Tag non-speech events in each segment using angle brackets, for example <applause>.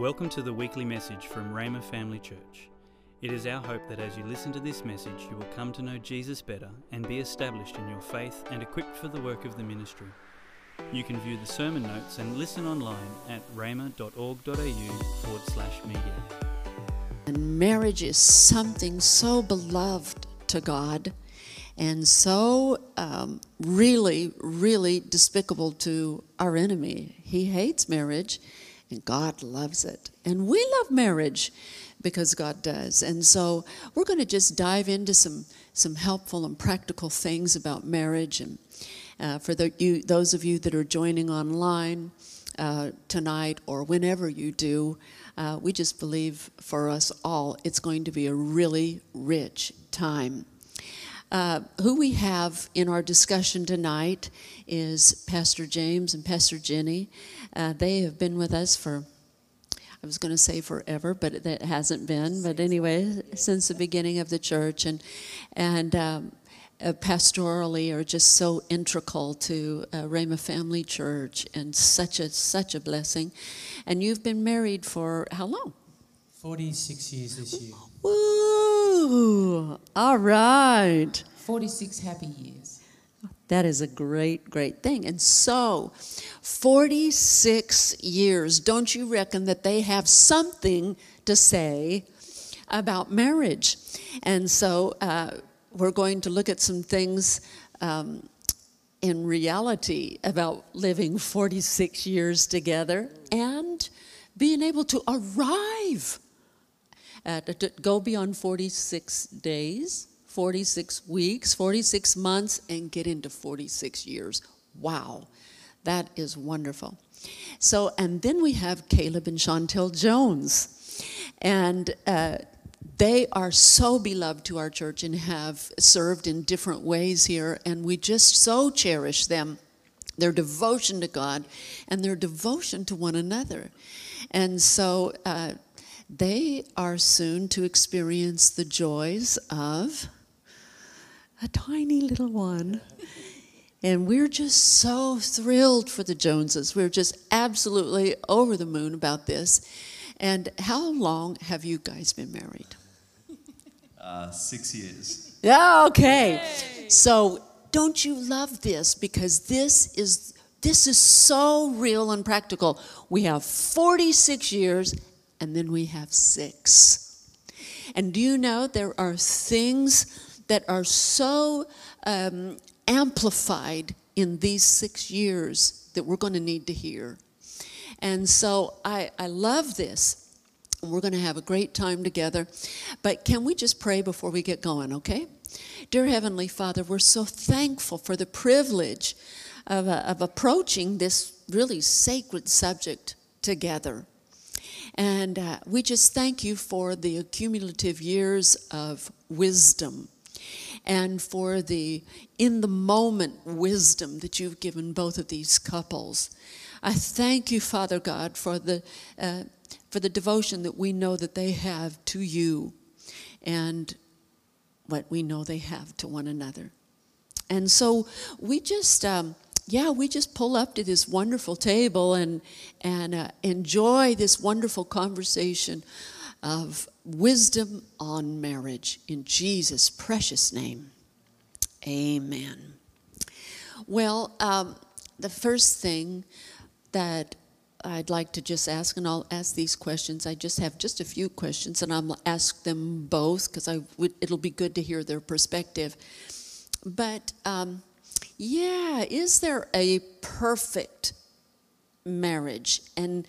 Welcome to the weekly message from Rhema Family Church. It is our hope that as you listen to this message, you will come to know Jesus better and be established in your faith and equipped for the work of the ministry. You can view the sermon notes and listen online at rhema.org.au forward slash media. And marriage is something so beloved to God and so um, really, really despicable to our enemy. He hates marriage and God loves it. And we love marriage because God does. And so we're going to just dive into some, some helpful and practical things about marriage. And uh, for the, you, those of you that are joining online uh, tonight or whenever you do, uh, we just believe for us all it's going to be a really rich time. Uh, who we have in our discussion tonight is Pastor James and Pastor Jenny. Uh, they have been with us for, I was going to say forever, but that hasn't been. But anyway, since the beginning of the church, and and um, uh, pastorally are just so integral to uh, Rhema Family Church, and such a such a blessing. And you've been married for how long? Forty-six years this year. Woo! All right. 46 happy years. That is a great, great thing. And so, 46 years, don't you reckon that they have something to say about marriage? And so, uh, we're going to look at some things um, in reality about living 46 years together and being able to arrive at, to go beyond 46 days 46 weeks, 46 months, and get into 46 years. Wow, that is wonderful. So, and then we have Caleb and Chantel Jones. And uh, they are so beloved to our church and have served in different ways here, and we just so cherish them their devotion to God and their devotion to one another. And so uh, they are soon to experience the joys of a tiny little one. And we're just so thrilled for the Joneses. We're just absolutely over the moon about this. And how long have you guys been married? Uh, six years. Yeah, okay. Yay. So don't you love this? Because this is this is so real and practical. We have 46 years and then we have six. And do you know there are things that are so um, amplified in these six years that we're going to need to hear. And so I, I love this. We're going to have a great time together. But can we just pray before we get going, okay? Dear Heavenly Father, we're so thankful for the privilege of, uh, of approaching this really sacred subject together. And uh, we just thank you for the accumulative years of wisdom and for the in the moment wisdom that you've given both of these couples. I thank you, Father God, for the uh, for the devotion that we know that they have to you, and what we know they have to one another. And so we just. Um, yeah, we just pull up to this wonderful table and and uh, enjoy this wonderful conversation of wisdom on marriage in Jesus' precious name. Amen. Well, um, the first thing that I'd like to just ask, and I'll ask these questions. I just have just a few questions, and I'll ask them both because I would. It'll be good to hear their perspective. But um, yeah, is there a perfect marriage? And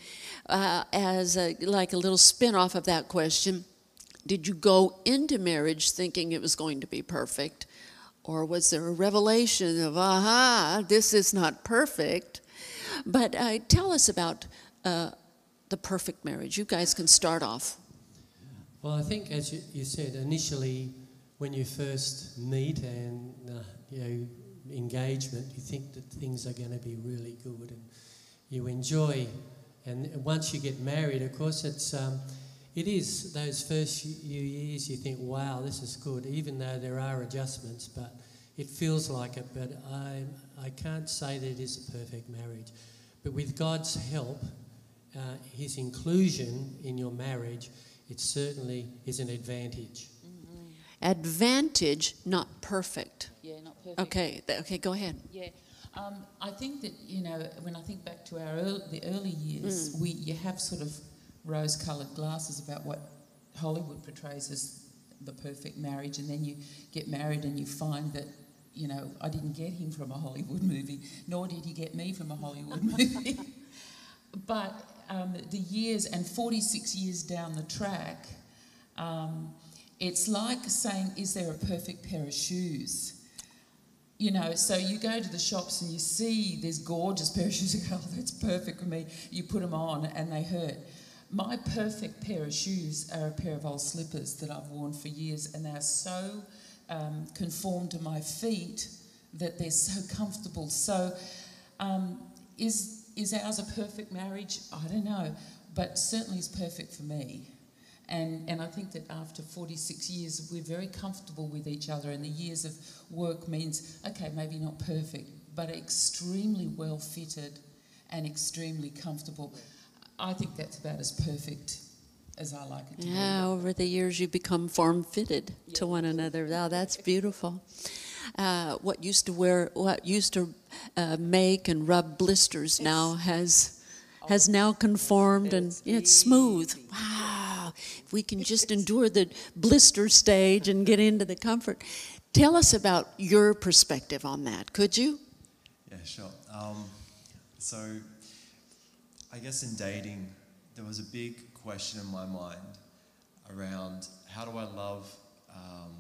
uh, as a, like a little spin off of that question, did you go into marriage thinking it was going to be perfect? Or was there a revelation of, aha, this is not perfect? But uh, tell us about uh, the perfect marriage. You guys can start off. Well, I think, as you, you said, initially when you first meet and uh, you know engagement, you think that things are going to be really good and you enjoy. And once you get married, of course, it's um, it is those first few years you think, wow, this is good, even though there are adjustments, but it feels like it. But I, I can't say that it is a perfect marriage. But with God's help uh, his inclusion in your marriage, it certainly is an advantage. Advantage, not perfect. Yeah, not perfect. Okay, th- okay, go ahead. Yeah, um, I think that you know when I think back to our early, the early years, we you have sort of rose-coloured glasses about what Hollywood portrays as the perfect marriage, and then you get married and you find that you know I didn't get him from a Hollywood movie, nor did he get me from a Hollywood <laughs> movie. but um, the years and 46 years down the track. Um, it's like saying, Is there a perfect pair of shoes? You know, so you go to the shops and you see this gorgeous <laughs> pair of shoes, you go, oh, that's perfect for me. You put them on and they hurt. My perfect pair of shoes are a pair of old slippers that I've worn for years and they're so um, conformed to my feet that they're so <laughs> comfortable. So, um, is, is ours a perfect marriage? I don't know, but certainly it's perfect for me. And, and I think that after 46 years, we're very comfortable with each other, and the years of work means, okay, maybe not perfect, but extremely well fitted and extremely comfortable. I think that's about as perfect as I like it to Yeah, over the years you become form fitted to one another. Wow, that's beautiful. Uh, what used to wear, what used to uh, make and rub blisters now has has now conformed and it's smooth. Wow, if we can just endure the blister stage and get into the comfort. Tell us about your perspective on that, could you? Yeah, sure. Um, so, I guess in dating, there was a big question in my mind around how do I love, um,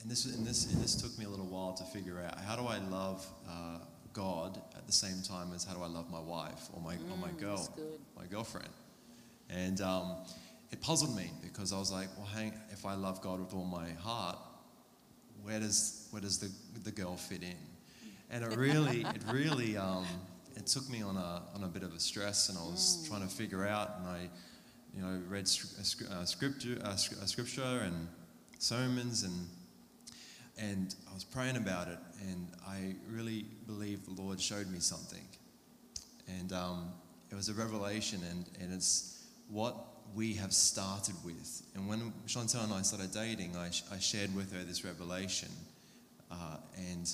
and this and this and this took me a little while to figure out. How do I love uh, God at the same time as how do I love my wife or my or my girl, my girlfriend? And um, it puzzled me because I was like, well, hang, if I love God with all my heart, where does where does the the girl fit in? And it really it really um, it took me on a on a bit of a stress, and I was trying to figure out, and I you know read sc- uh, scripture uh, scripture and sermons and and I was praying about it, and I really believe the Lord showed me something, and um, it was a revelation, and and it's what we have started with. And when Chantel and I started dating, I, sh- I shared with her this revelation, uh, and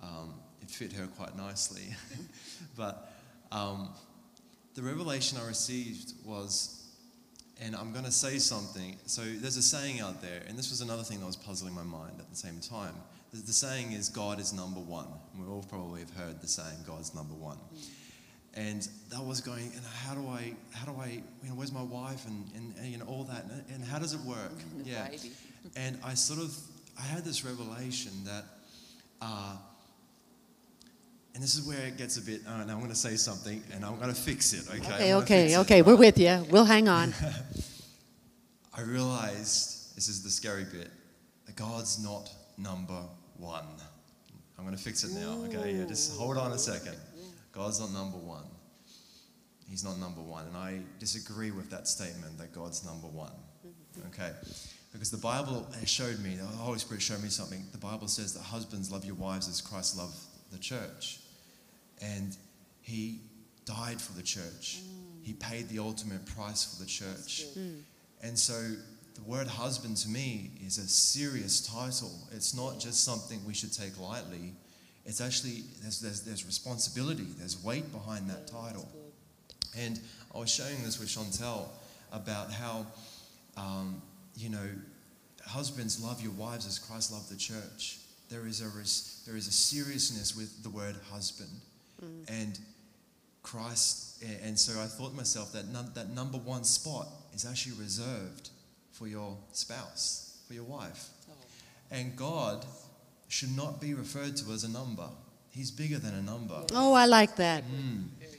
um, it fit her quite nicely. <laughs> but um, the revelation I received was, and I'm going to say something. So there's a saying out there, and this was another thing that was puzzling my mind at the same time. The, the saying is, God is number one. We all probably have heard the saying, God's number one. And that was going, and how do I, how do I, you know, where's my wife and, and, and you know, all that, and, and how does it work? <laughs> Yeah. baby. And I sort of, I had this revelation that, uh, and this is where it gets a bit, uh, and I'm going to say something, and I'm going to fix it, okay? Okay, okay, it. okay, we're with you. We'll hang on. <laughs> I realized, this is the scary bit, that God's not number one. I'm going to fix it now, okay? Yeah, just hold on a second. God's not number one. He's not number one. And I disagree with that statement that God's number one, mm-hmm. okay? Because the Bible has showed me, the Holy Spirit showed me something. The Bible says that husbands love your wives as Christ loved the church. And he died for the church. Mm. He paid the ultimate price for the church. Mm. And so the word husband to me is a serious title. It's not just something we should take lightly. It's actually, there's, there's, there's responsibility, there's weight behind that title. And I was sharing this with Chantel about how, um, you know, husbands love your wives as Christ loved the church. There is a, res- there is a seriousness with the word husband. And Christ, and so I thought to myself that num- that number one spot is actually reserved for your spouse, for your wife. And God should not be referred to as a number. He's bigger than a number. Oh, I like that.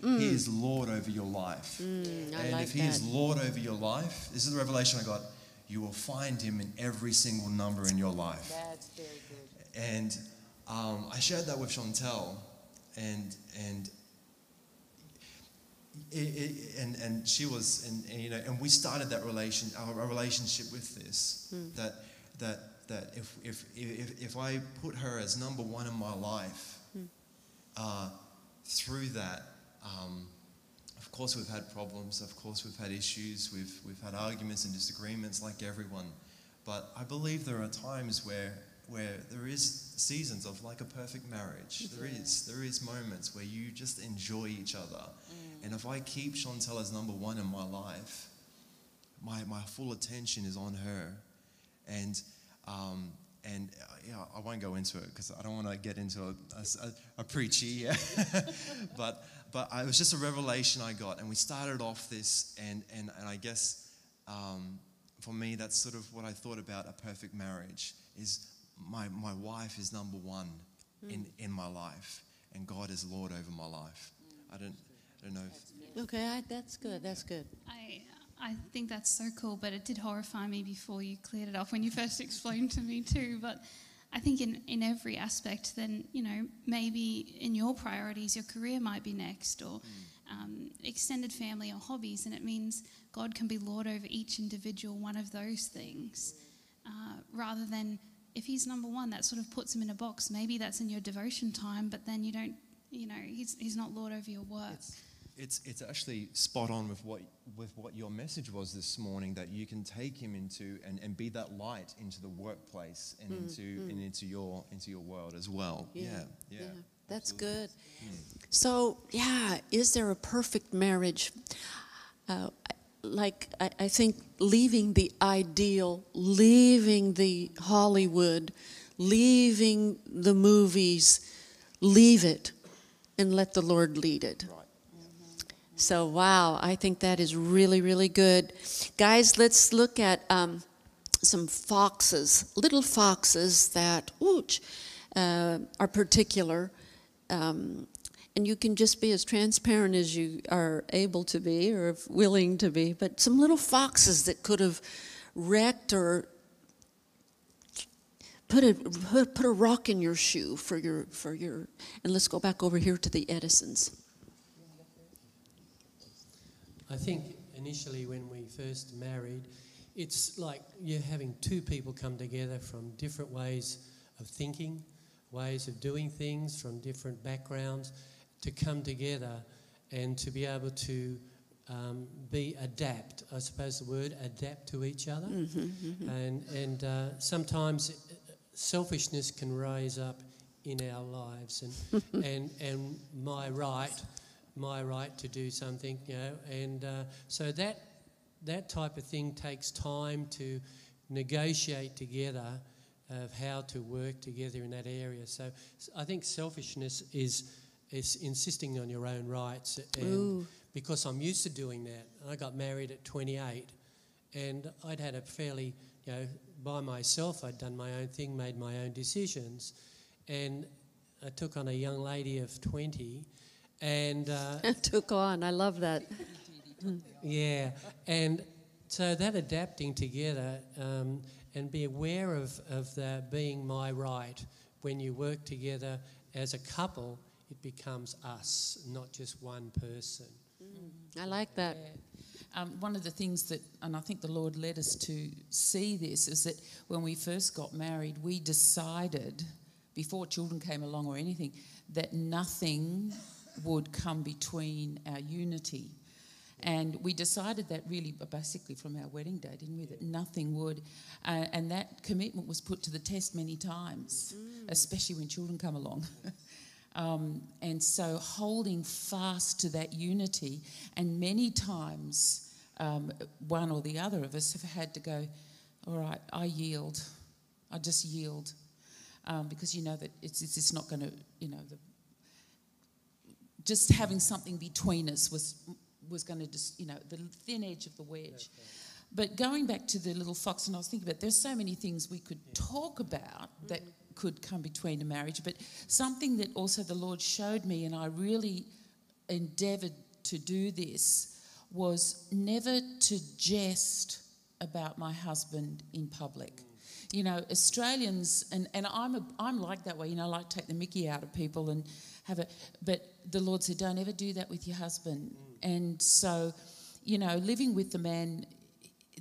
He is Lord over your life. Mm, I and like if He is. Lord over your life, this is the revelation I got. You will find Him in every single number in your life. That's very good. And um, I shared that with Chantel, and and it, it, and and she was, and, and, you know, and we started that relation, our, our relationship with this. That that that if if if if I put her as number one in my life, uh, through that. Um, of course, we've had problems. Of course, we've had issues. We've, we've had arguments and disagreements like everyone. But I believe there are times where, where there is seasons of like a perfect marriage. There is. There is moments where you just enjoy each other. And if I keep Chantel as number one in my life, my, my full attention is on her. And, um, and uh, yeah, I won't go into it because I don't want to get into a, a, a preachy, yeah. <laughs> but, but I, it was just a revelation I got. And we started off this, and, and, and I guess um, for me, that's sort of what I thought about a perfect marriage is my, my wife is number one in, in my life, and God is Lord over my life. I don't, I don't know if Okay, I, that's good. That's good. I I think that's so cool, but it did horrify me before you cleared it off when you first <laughs> explained to me too. But I think in, in every aspect, then you know maybe in your priorities, your career might be next, or um, extended family or hobbies, and it means God can be Lord over each individual one of those things, uh, rather than if He's number one, that sort of puts Him in a box. Maybe that's in your devotion time, but then you don't, you know, He's He's not Lord over your work. It's, it's it's actually spot on with what, with what your message was this morning that you can take him into and, and be that light into the workplace and, mm, into, mm. and into, your, into your world as well. Yeah, yeah. That's absolutely. good. Hmm. So, yeah, is there a perfect marriage? Uh, like, I, I think leaving the ideal, leaving the Hollywood, leaving the movies, leave it and let the Lord lead it. So, wow, I think that is really, really good. Guys, let's look at um, some foxes, little foxes that, ooch, uh, are particular. Um, and you can just be as transparent as you are able to be or willing to be, but some little foxes that could have wrecked or put a put a rock in your shoe for your for your and let's go back over here to the Edisons. I think initially when we first married, it's like you're having two people come together from different ways of thinking, ways of doing things, from different backgrounds, to come together and to be able to um, be adapt. I suppose the word adapt to each other, and and uh, sometimes selfishness can rise up in our lives, and <laughs> and and my right my right to do something, you know, and uh, so that that type of thing takes time to negotiate together of how to work together in that area. So I think selfishness is is insisting on your own rights, and Ooh. because I'm used to doing that, I got married at 28, and I'd had a fairly, you know, by myself, I'd done my own thing, made my own decisions, and I took on a young lady of 20. And <laughs> uh, Took on. I love that. yeah, and so that adapting together um, and be aware of, of that being my right when you work together as a couple, it becomes us, not just one person. I like that. Um, one of the things that, and I think the Lord led us to see this, is that when we first got married, we decided, before children came along or anything, that nothing would come between our unity. And we decided that really basically from our wedding day, didn't we? That nothing would. Uh, and that commitment was put to the test many times, especially when children come along. <laughs> Um, and so holding fast to that unity, and many times um, one or the other of us have had to go, all right, I yield. I just yield. Um, because you know that it's, it's, it's not going to, you know, the, just having something between us was, was going to just, you know, the thin edge of the wedge. But going back to the little fox, and I was thinking about there's so many things we could talk about mm-hmm. that could come between a marriage, but something that also the Lord showed me, and I really endeavored to do this, was never to jest about my husband in public. Mm. You know, Australians, and, and I'm, a, I'm like that way, you know, I like to take the mickey out of people and have a, but the Lord said, don't ever do that with your husband. And so, you know, living with the man,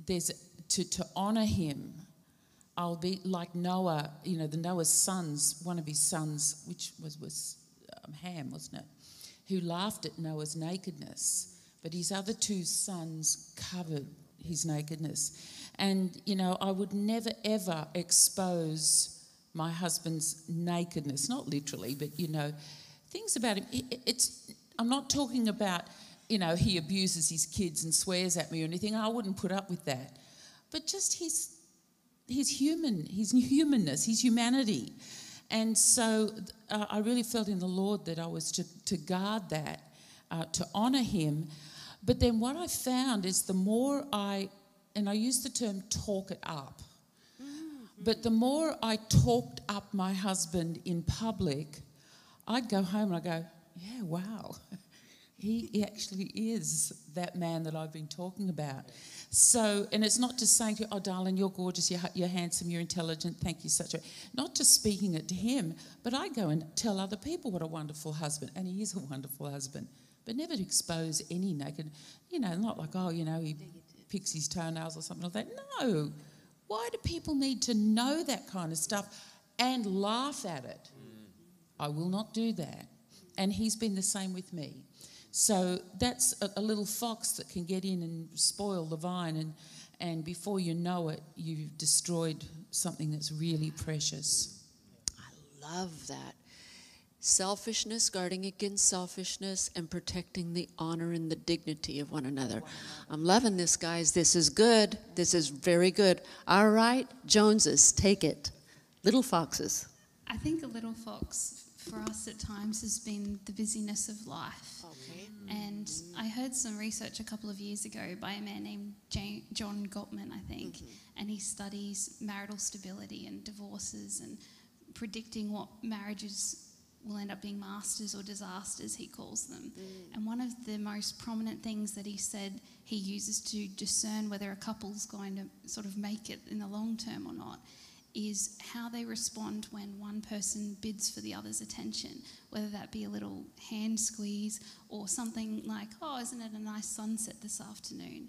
there's to, to honour him. I'll be like Noah, you know, the Noah's sons, one of his sons, which was, was um, Ham, wasn't it? Who laughed at Noah's nakedness but his other two sons covered his nakedness. And, you know, I would never ever expose my husband's nakedness, not literally, but, you know, things about him. It's, I'm not talking about, you know, he abuses his kids and swears at me or anything. I wouldn't put up with that. But just his, his human, his humanness, his humanity. And so uh, I really felt in the Lord that I was to, to guard that, uh, to honour him. But then what I found is the more I, and I use the term talk it up, but the more I talked up my husband in public, I'd go home and I'd go, yeah, wow. <laughs> He actually is that man that I've been talking about. So, and it's not just saying to you, oh, darling, you're gorgeous, you're, you're handsome, you're intelligent, thank you, such a. Not just speaking it to him, but I go and tell other people what a wonderful husband, and he is a wonderful husband, but never to expose any naked, you know, not like, oh, you know, he picks his toenails or something like that. No. Why do people need to know that kind of stuff and laugh at it? I will not do that. And he's been the same with me. So that's a, a, little fox that can get in and spoil the vine, and, and before you know it, you've destroyed something that's really precious. I love that. Selfishness, guarding against selfishness, and protecting the honor and the dignity of one another. I'm loving this, guys. This is good. This is very good. All right, Joneses, take it. Little foxes. I think a little fox for us at times has been the busyness of life. Okay. And I heard some research a couple of years ago by a man named John Gottman, I think, mm-hmm. and he studies marital stability and divorces and predicting what marriages will end up being masters or disasters, he calls them. Mm. And one of the most prominent things that he said he uses to discern whether a couple's going to sort of make it in the long term or not is how they respond when one person bids for the other's attention, whether that be a little hand squeeze or something like, oh, isn't it a nice sunset this afternoon?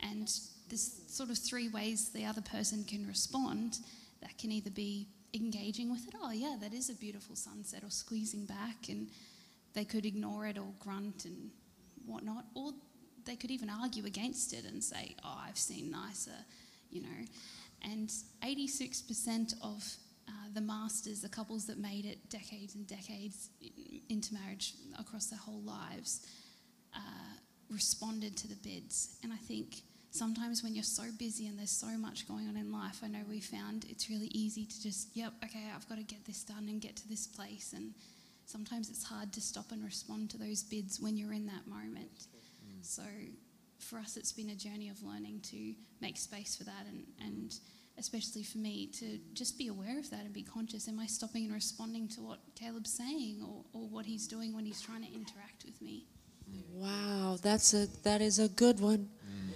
And there's sort of three ways the other person can respond that can either be engaging with it, oh, yeah, that is a beautiful sunset, or squeezing back, and they could ignore it or grunt and whatnot, or they could even argue against it and say, oh, I've seen nicer, you know. And 86% of uh, the masters, the couples that made it decades and decades into marriage across their whole lives, uh, responded to the bids. And I think sometimes when you're so busy and there's so much going on in life, I know we found it's really easy to just, yep, okay, I've got to get this done and get to this place. And sometimes it's hard to stop and respond to those bids when you're in that moment. Mm. So for us, it's been a journey of learning to make space for that and, and especially for me to just be aware of that and be conscious. Am I stopping and responding to what Caleb's saying or, or what he's doing when he's trying to interact with me? Wow, that's a that is a good one. Mm.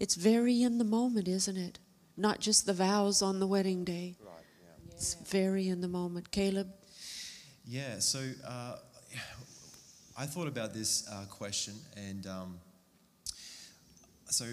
It's very in the moment, isn't it? Not just the vows on the wedding day. Right, yeah. It's very in the moment. Caleb? Yeah, so uh, I thought about this uh, question and um, so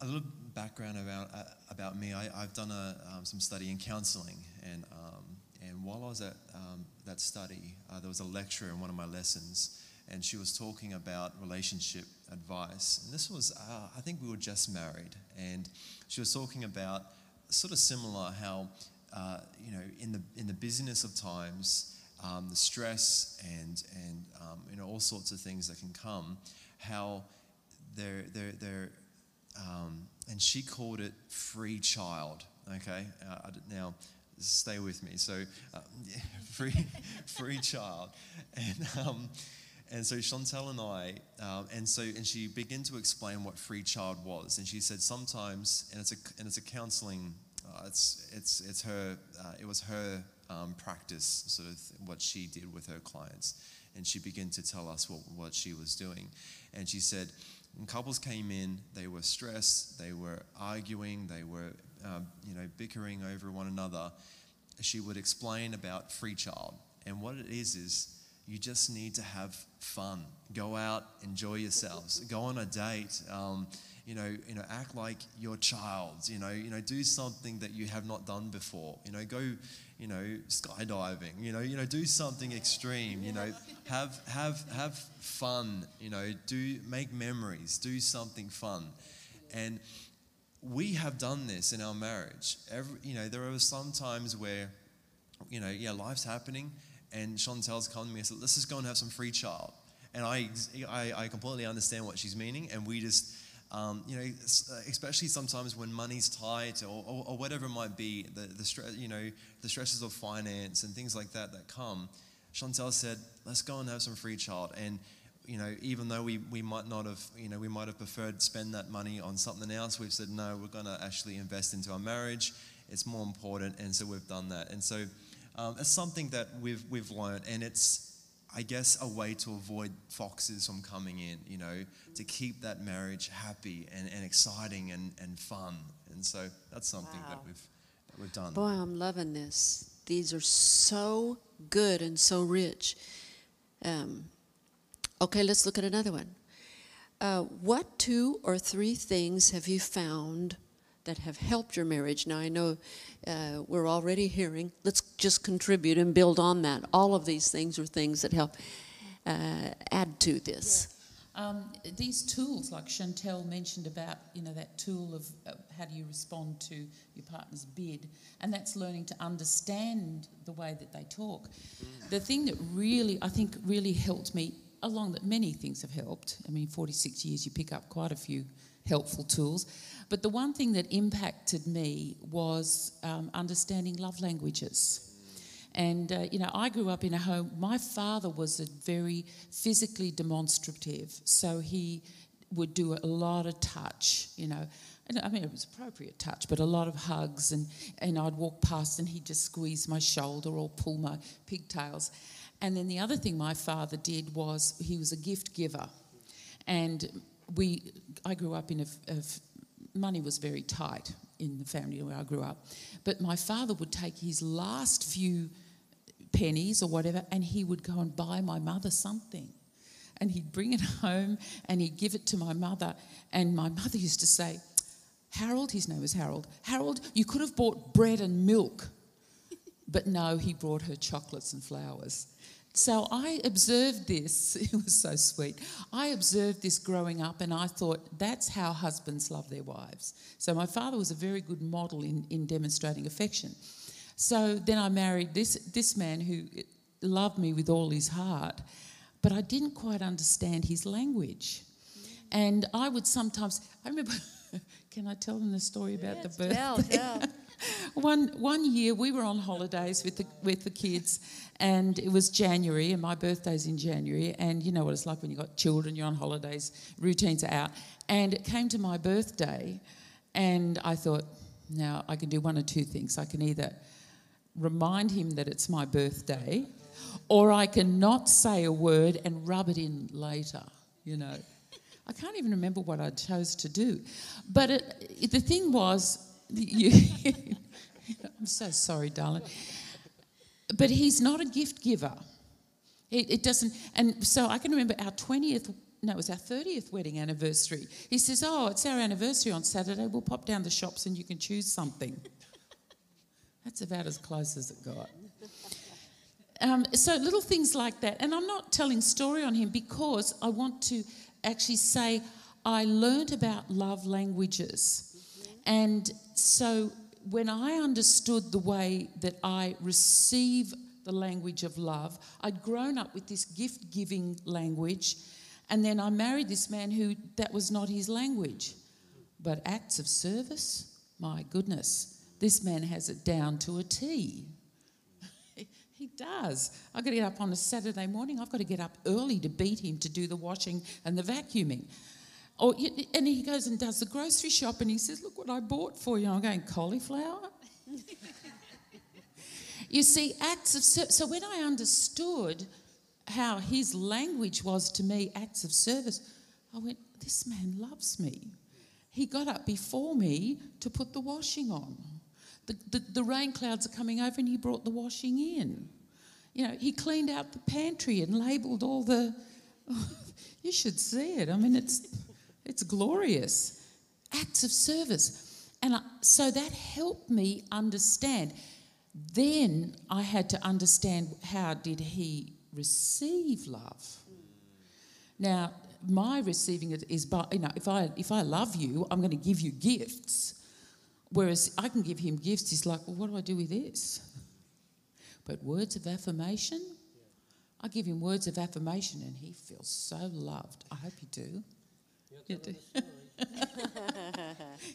a little background about uh, about me. I, have done a, um, some study in counselling, and um, and while I was at um, that study, uh, there was a lecturer in one of my lessons, and she was talking about relationship advice. And this was, uh, I think we were just married, and she was talking about sort of similar how uh, you know in the in the busyness of times. Um, the stress and and um, you know all sorts of things that can come, how they're they're they're um, and she called it free child. Okay, uh, now stay with me. So, uh, <laughs> free, <laughs> free child, and um, and so Chantel and I, um, and so and she began to explain what free child was, and she said sometimes, and it's a and it's a counselling, uh, it's it's it's her, uh, it was her um, practice, sort of what she did with her clients, and she began to tell us what what she was doing, and she said when couples came in, they were stressed, they were arguing, they were, um, you know, bickering over one another. She would explain about free child. And what it is, is you just need to have fun. Go out, enjoy yourselves, <laughs> go on a date. Um, you know, you know, act like your child. You know, you know, do something that you have not done before. You know, go, you know, skydiving. You know, you know, do something extreme. You know, have have have fun. You know, do make memories. Do something fun, and we have done this in our marriage. Every, you know, there are some times where, you know, yeah, life's happening, and Chantel's come to me and said, "Let's just go and have some free child." And I, I, I completely understand what she's meaning, and we just um, you know, especially sometimes when money's tight or, or, or, whatever it might be, the, the you know, the stresses of finance and things like that that come. Chantel said, "Let's go and have some free child." And you know, even though we, we might not have, you know, we might have preferred spend that money on something else, we've said no. We're going to actually invest into our marriage. It's more important, and so we've done that. And so um, it's something that we've we've learned, and it's I guess, a way to avoid foxes from coming in, you know, to keep that marriage happy and, and exciting and, and fun. And so that's something wow. that we've that we've done. Boy, I'm loving this. These are so good and so rich. Um, okay, let's look at another one. Uh, what two or three things have you found that have helped your marriage. Now, I know uh, we're already hearing, let's just contribute and build on that. All of these things are things that help uh, add to this. Yeah. Um, these tools, like Chantel mentioned about, you know, that tool of uh, how do you respond to your partner's bid, and that's learning to understand the way that they talk. Mm. The thing that really, I think, really helped me, along that many things have helped. I mean, 46 years, you pick up quite a few helpful tools. But the one thing that impacted me was um, understanding love languages. And, uh, you know, I grew up in a home, my father was a very physically demonstrative. So he would do a lot of touch, you know. And, I mean, it was appropriate touch, but a lot of hugs. And, and I'd walk past and he'd just squeeze my shoulder or pull my pigtails. And then the other thing my father did was he was a gift giver. And we, I grew up in a, a money was very tight in the family where I grew up. But my father would take his last few pennies or whatever and he would go and buy my mother something. And he'd bring it <laughs> home and he'd give it to my mother. And my mother <laughs> used to say, Harold, his name was Harold, Harold, you could have bought bread and milk. But no, he brought her chocolates and flowers. So I observed this. <laughs> It was so sweet. I observed this growing up, and I thought that's how husbands love their wives. So my father was a very good model in, in demonstrating affection. So then I married this, this man who loved me with all his heart, but I didn't quite understand his language. And I would sometimes, I remember, <laughs> can I tell them the story about the birthday? Tell, <laughs> tell. <laughs> one one year we were on holidays with the with the kids, and it was January, and my birthday's in January, and you know what it's like when you've got children, you're on holidays, routines are out, and it came to my birthday, and I thought, now I can do one or two things. I can either remind him that it's my birthday, or I can not say a word and rub it in later. You know. I can't even remember what I chose to do. But it, it, the thing was, you, <laughs> I'm so sorry, darling. But he's not a gift giver. It, it, doesn't, and so I can remember our 20th, no, it was our 30th wedding anniversary. He says, Oh, it's our anniversary on Saturday. We'll pop down the shops and you can choose something. <laughs> That's about as close as it got. Um, so little things like that. And I'm not telling story on him because I want to actually say I learned about love languages and so when I understood the way that I receive the language of love, I'd grown up with this gift giving language. And then I married this man who that was not his language. But acts of service, my goodness, this man has it down to a T. <laughs> he does. I've got to get up on a Saturday morning. I've got to get up early to beat him to do the washing and the vacuuming. Oh, and he goes and does the grocery shop and he says, Look what I bought for you. I'm going, Cauliflower? <laughs> you see, acts of service. So when I understood how his language was to me, acts of service, I went, This man loves me. He got up before me to put the washing on. The, the, the rain clouds are coming over and he brought the washing in. You know, he cleaned out the pantry and labelled all the. <laughs> you should see it. I mean, it's it's glorious. acts of service. And I, so that helped me understand. Then I had to understand how did he receive love. Now, my receiving it is by you know if I if I love you, I'm going to give you gifts. Whereas I can give him gifts. He's like, well, what do I do with this? But words of affirmation, I give him words of affirmation, and he feels so loved. I hope you do. You <laughs>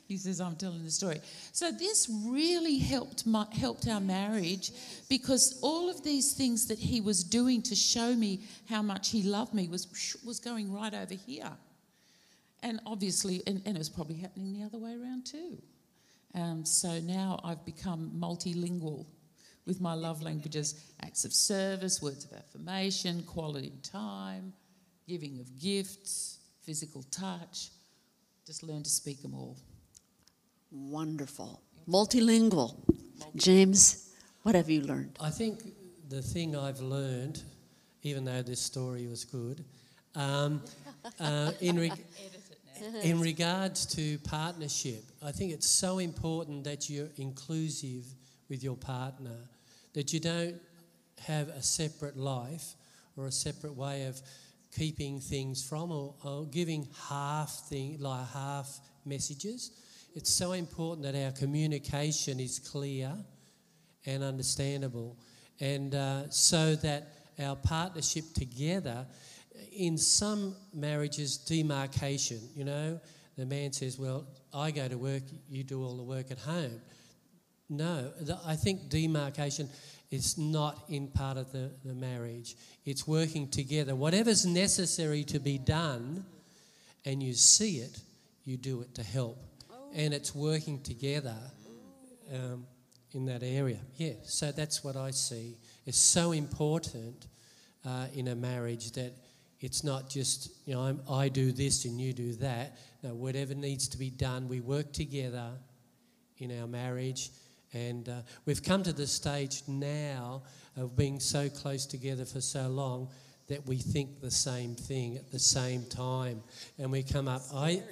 he says, "I'm telling the story." So this really helped my, helped our marriage because all of these things that he was doing to show me how much he loved me was was going right over here, and obviously, and, and it was probably happening the other way around too. Um, so now I've become multilingual with my love languages: acts of service, words of affirmation, quality time, giving of gifts, physical touch just learn to speak them all. Wonderful. Multilingual. James, what have you learned? I think the thing I've learned, even though this story was good, um, uh, in, reg- <laughs> in regards to partnership, I think it's so important that you're inclusive with your partner, that you don't have a separate life or a separate way of keeping things from or, or giving half thing like half messages. It's so important that our communication is clear and understandable, and uh, so that our partnership together. In some marriages, demarcation. You know, the man says, "Well, I go to work, you do all the work at home." No, I think demarcation is not in part of the, the marriage. It's working together. Whatever's necessary to be done, and you see it, you do it to help. And it's working together um, in that area. Yeah, so that's what I see. It's so important uh, in a marriage that it's not just, you know, I'm, I do this and you do that. No, whatever needs to be done, we work together in our marriage and uh, we've come to the stage now of being so close together for so long that we think the same thing at the same time. And we come up, I,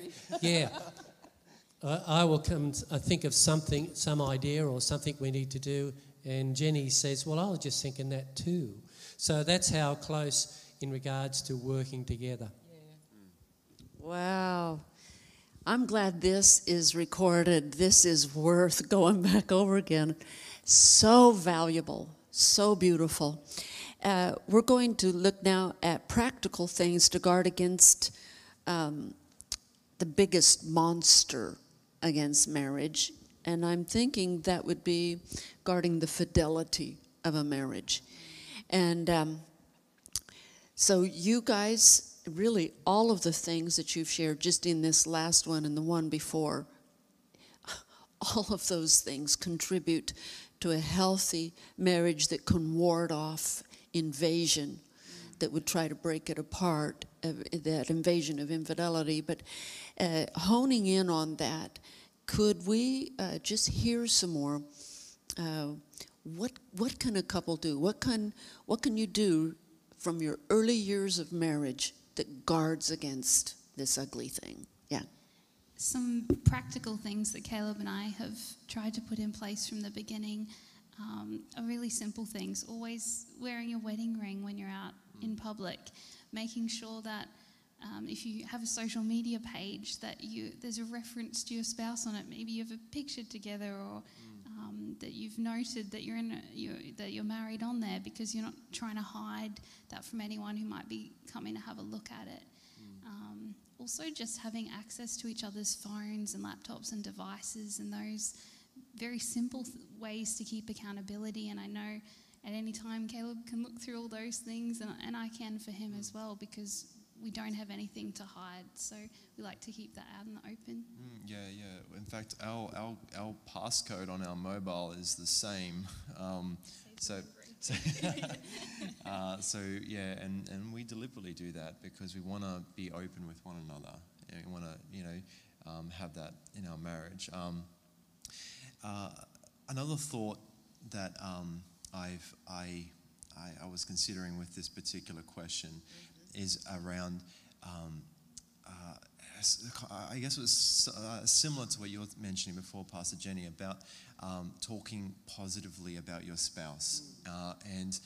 yeah. <laughs> I, I will come, I think of something, some idea or something we need to do, and Jenny says, Well, I was just thinking that too. So that's how close in regards to working together. Wow. I'm glad this is recorded. This is worth <laughs> going back over again. So valuable, so beautiful. Uh, we're going to look now at practical things to guard against um, the biggest monster against marriage. And I'm thinking that would be guarding the fidelity of a marriage. And um, so, you guys really all of the things that you've shared just in this last one and the one before, <laughs> all of those things contribute to a healthy marriage that can ward off invasion that would try to break it apart, uh, that invasion of infidelity. But uh, honing in on that, could we uh, just hear some more? Uh, what what can a couple do? What can what can you do from your early years of marriage that guards against this ugly thing. Yeah. Some practical things that Caleb and I have tried to put in place from the beginning um, are really simple things. Always wearing your wedding ring when you're out in public, making sure that um, if you have a social media page, that you there's a reference to your spouse on it. Maybe you have a picture together, or um, that you've noted that you're in a, you're, that you're married on there because you're not trying to hide that from anyone who might be coming to have a look at it. Mm. Um, also, just having access to each other's phones and laptops and devices and those very simple th- ways to keep accountability. And I know at any time Caleb can look through all those things, and, and I can for him as well because we don't have anything to hide. So we like to keep that out in the open. Mm, yeah, yeah. In fact, our, our, our passcode on our mobile is the same. Um, so, so, <laughs> uh, so, yeah, and, and we deliberately do that because we want to be open with one another. And we want to, you know, um, have that in our marriage. Um, uh, another thought that um, I've, I, I, I was considering with this particular question is around um, uh, I guess it was uh, similar to what you were mentioning before, Pastor Jenny, about um, talking positively about your spouse. Uh, and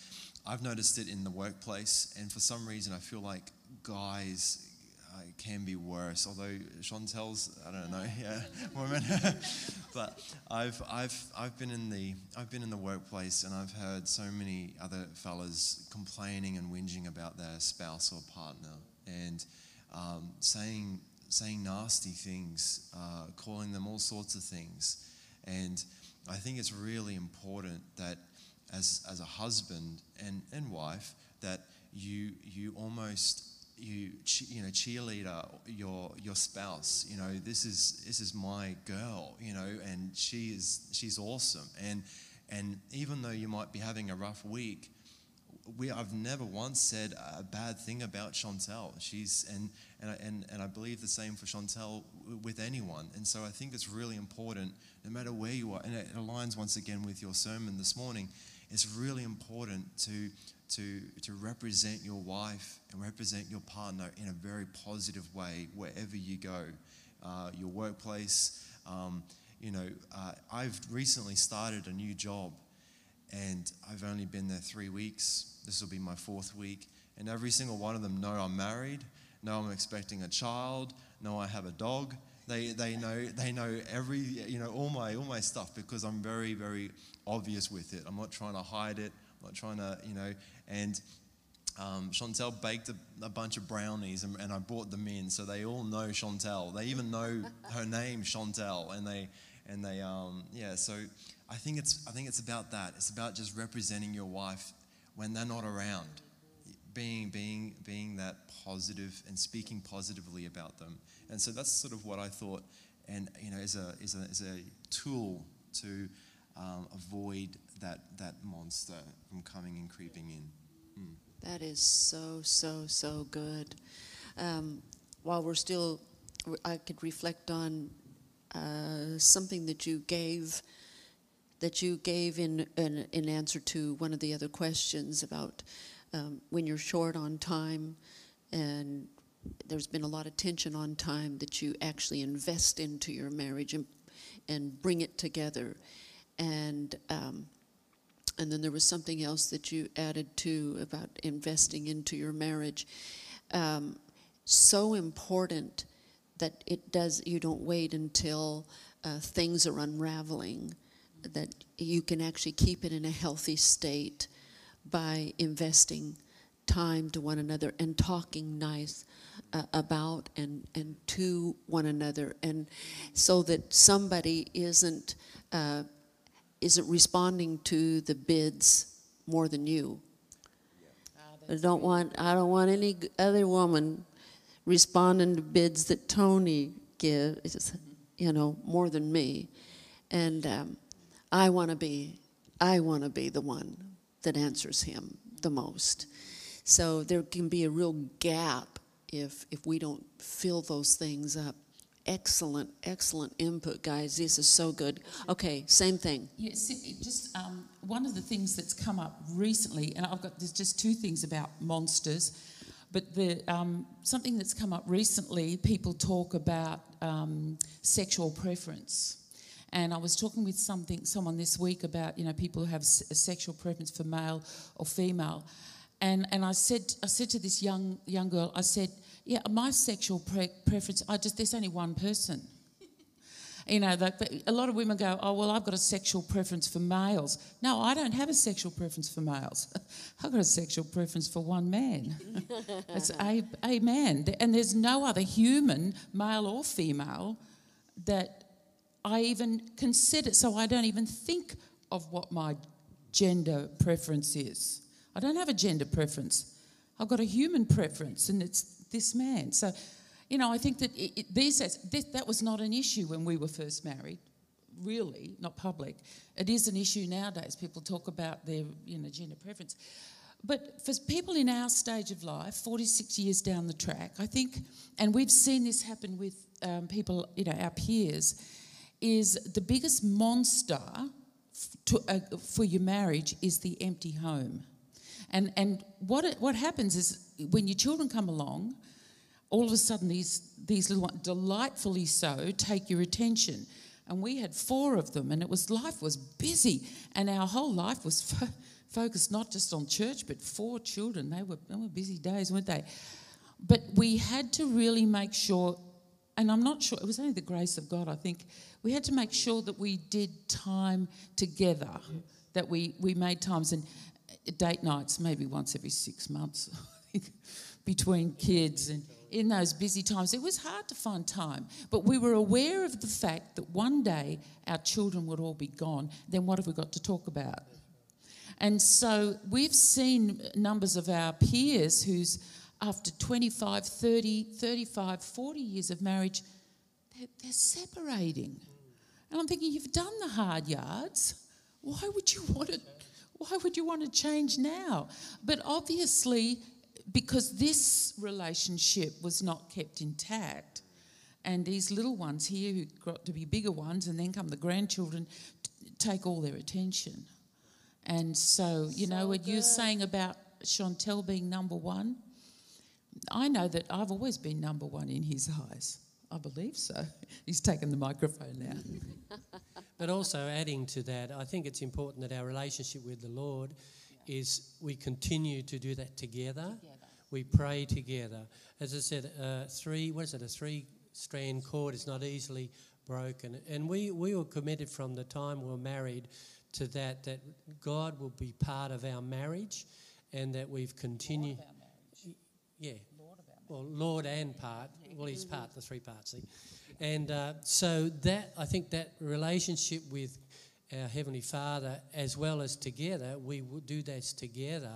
I've noticed it in the workplace, and for some reason, I feel like guys uh, can be worse. Although Chantel's, I don't know, <laughs> yeah, <laughs> woman. <laughs> but I've, I've, I've been in the, I've been in the workplace, and I've heard so many other fellas complaining and whinging about their spouse or partner, and um, saying, saying nasty things, uh, calling them all sorts of things, and I think it's really important that as, as a husband and, and wife that you, you almost you you know cheerleader your your spouse you know this is this is my girl you know and she is she's awesome. And and even though you might be having a rough week we I've never once said a bad thing about Chantel she's and and I, and, and I believe the same for Chantel with anyone. And so I think it's really important no matter where you are and it aligns once again with your sermon this morning it's really important to, to, to represent your wife and represent your partner in a very positive way wherever you go. Uh, your workplace, um, you know, uh, I've recently started a new job and I've only been there three weeks. This will be my fourth week. And every single one of them know I'm married, know I'm expecting a child, know I have a dog. They, they know they know every you know all my all my stuff because I'm very very obvious with it. I'm not trying to hide it. Not trying to, you know, and um, Chantel baked a, a, bunch of brownies and, and, I brought them in, so they all know Chantel. They even know <laughs> her name, Chantel, and they and they um, yeah. So I think it's I think it's about that. It's about just representing your wife when they're not around, being being being that positive and speaking positively about them. And so that's sort of what I thought, and you know, is a is a as a tool to um, avoid that, that monster from coming and creeping in. Mm. That is so, so, so good. Um, while we're still, I could reflect on uh, something that you gave that you gave in, in, in answer to one of the other questions about um, when you're short on time and there's been a lot of tension on time that you actually invest into your marriage and, and bring it together and um, and then there was something else that you added to about investing into your marriage. Um, so important that it does. You don't wait until uh, things are unraveling. That you can actually keep it in a healthy state by investing time to one another and talking nice uh, about and, and to one another and so that somebody isn't uh, isn't responding to the bids more than you. I don't want I don't want any other woman responding to bids that Tony gives, you know, more than me, and um, I want to be I want to be the one that answers him the most. So there can be a real gap if if we don't fill those things up excellent, excellent input, guys. This is so good. Okay, same thing. Yes, just um, one of the things that's come up recently, and I've got there's just two things about monsters, but the um, something that's come up recently. People talk about um, sexual preference. And I was talking with something, someone this week about you know people who have a sexual preference for male or female, and and I said I said to this young young girl I said yeah, my sexual pre- preference, I just, there's only one person. <laughs> You know, the, a lot of women go, oh, well, I've got a sexual preference for males. No, I don't have a sexual preference for males. <laughs> I've got a sexual preference for one man. <laughs> it's a, a man. And there's no other human, male or female, that I even consider. So I don't even think of what my gender preference is. I don't have a gender preference. I've got a human preference, and it's this man. So, you know, I think that it, it, these this, that was not an issue when we were first married, really, not public. It is an issue nowadays. People talk about their, you know, gender preference. But for people in our stage of life, 46 years down the track, I think, and we've seen this happen with um, people, you know, our peers, is the biggest monster to, uh, for your marriage is the empty home. And, and what, it, what happens is when your children come along, all of a sudden these these little ones, delightfully so take your attention. And we had four of them and it was life was busy. And our whole life was <laughs> fo- focused not just on church but four children. They were, they were busy days weren't they? But we had to really make sure and i'm not sure it was only the grace of god i think we had to make sure that we did time together that we we made times. And date nights maybe once every six months <laughs> between kids and in those busy times. It was hard to find time but we were aware of the fact that one day our children would all be gone. Then what have we got to talk about? And so we've seen numbers of our peers who's after 25 30 35 40 years of marriage they're, they're separating. And i'm thinking you've done the hard yards. Why would you want to why would you want to change now? But obviously because this relationship was not kept intact and these little ones here who got to be bigger ones and then come the grandchildren t- take all their attention. And so you know what you're saying about chantel being number one? I know that i've always been number one in his eyes. I believe so. <laughs> He's taken the microphone now <laughs> But also adding to that, I think it's important that our relationship with the Lord is we continue to do that together. We pray together. As I said, uh, three, what is it, a three strand cord is not easily broken. And we, we were committed from the time we were married to that, that God will be part of our marriage and that we've continued. Yeah. Lord of our marriage. well, Lord and part. Well, he's part, the three parts. See? And uh, so that, I think that relationship with our Heavenly Father, as well as together, we do this together,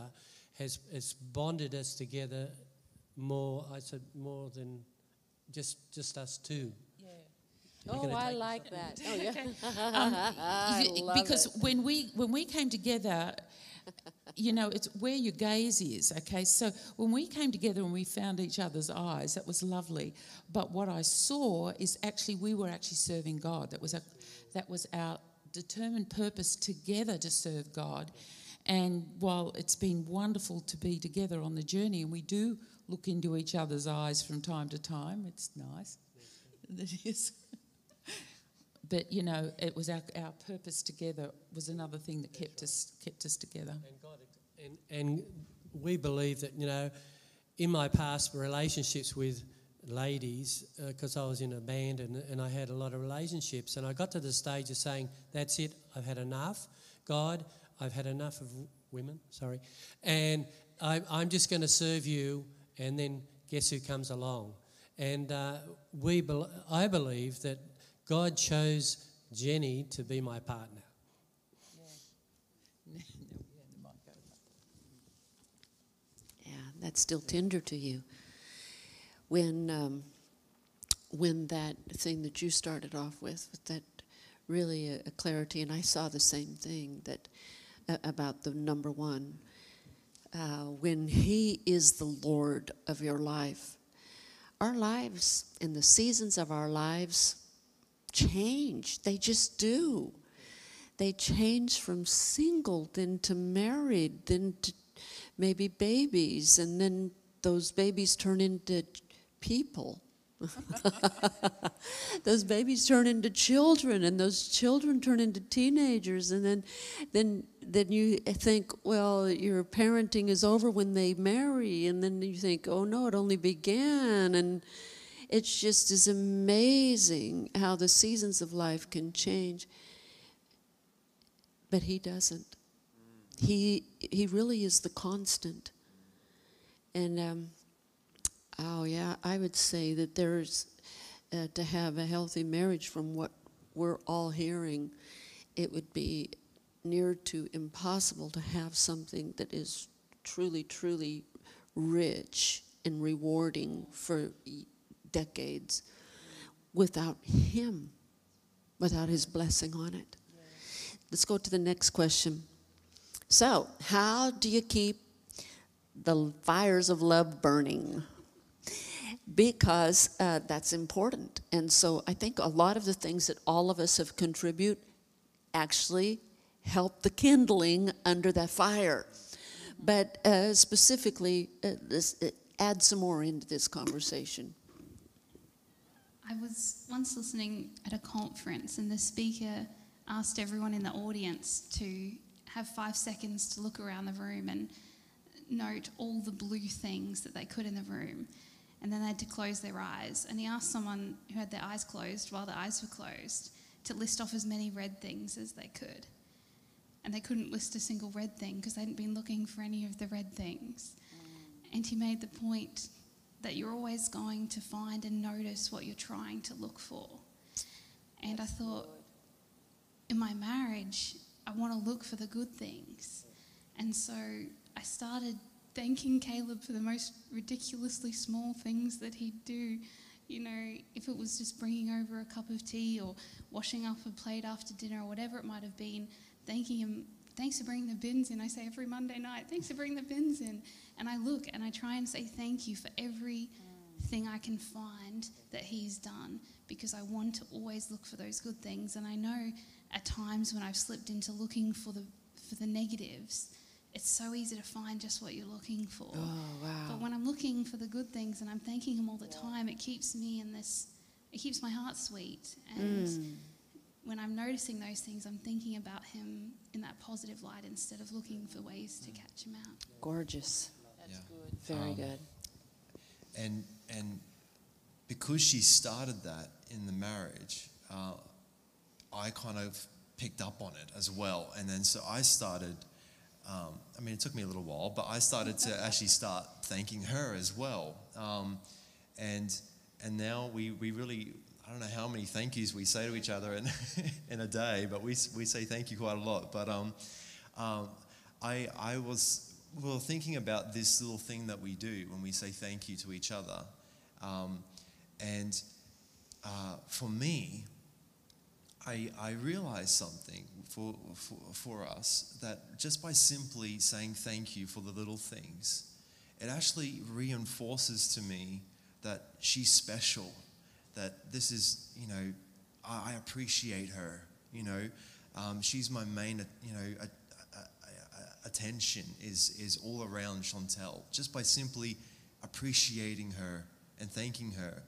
has, has bonded us together more, I said, more than just, just us two. You're Oh, I take- like that. <laughs> Oh, <laughs> yeah. Um, I y- love because it. when we when we came together you know it's where your gaze is okay? So when we came together and we found each other's eyes that was lovely. But what i saw is actually we were actually serving god. That was a that was our determined purpose together to serve god. And while it's been wonderful to be together on the journey and we do look into each other's eyes from time to time it's nice. It is <laughs> but you know, it was our, our purpose together was another thing that kept us kept us together. And God, and, and we believe that, you know, in my past relationships with ladies, because I was in a band and, and I had a lot of relationships, and I got to the stage of saying, that's it, I've had enough. God, I've had enough of women, sorry, and I, I'm just going to serve you, and then guess who comes along? And uh, we, bel I believe that God chose Jenny to be my partner. Yeah, that's still tender to you. When um, when that thing that you started off with, with that really a, a clarity, and I saw the same thing that uh, about the number one. Uh, when He is the Lord of your life, our lives and the seasons of our lives change. They just do. They change from single, then to married, then to maybe babies, and then those babies turn into people. <laughs> those babies turn into children, and those children turn into teenagers, and then, then, then you think, well, your parenting is over when they marry, and then you think, oh no, it only began, and it's just is amazing how the seasons of life can change. But he doesn't. He he really is the constant. And um, oh yeah, I would say that there's uh, to have a healthy marriage from what we're all hearing, it would be near to impossible to have something that is truly, truly rich and rewarding for decades without Him, without His blessing on it. Let's go to the next question. So, how do you keep the fires of love burning? Because uh, that's important. And so, I think a lot of the things that all of us have contribute actually help the kindling under that fire. But uh, specifically, uh, this, uh, add some more into this conversation. I was once listening at a conference, and the speaker asked everyone in the audience to have five seconds to look around the room and note all the blue things that they could in the room. And then they had to close their eyes. And he asked someone who had their eyes closed while their eyes were closed to list off as many red things as they could. And they couldn't list a single red thing because they hadn't been looking for any of the red things. And he made the point that you're always going to find and notice what you're trying to look for. And I thought, in my marriage, I want to look for the good things. And so I started thanking Caleb for the most ridiculously small things that he'd do. You know, if it was just bringing over a cup of tea or washing up a plate after dinner or whatever it might have been, thanking him, thanks for bringing the bins in. I say every Monday night, thanks for bringing the bins in. And I look and I try and say thank you for everything I can find that he's done because I want to always look for those good things. And I know at times when I've slipped into looking for the for the negatives, it's so easy to find just what you're looking for. Oh, wow. But when I'm looking for the good things and I'm thanking him all the time, it keeps me in this it keeps my heart sweet. And Mm. when I'm noticing those things, I'm thinking about him in that positive light instead of looking for ways to catch him out. Gorgeous. That's yeah. Good. Very Um, good. and and because she started that in the marriage, uh, I kind of picked up on it as well, and then so I started. Um, I mean, it took me a little while, but I started to <laughs> actually start thanking her as well, um, and and now we we really. I don't know how many thank yous we say to each other in, <laughs> in a day, but we, we say thank you quite a lot. But um, um, I, I was well thinking about this little thing that we do when we say thank you to each other, um, and uh, for me, I, I realized something for, for, for us that just by simply saying thank you for the little things, it actually reinforces to me that she's special, that this is, you know, I, I appreciate her, you know, um, she's my main, you know, a, a, a- attention is, is all around Chantel, just by simply appreciating her and thanking her.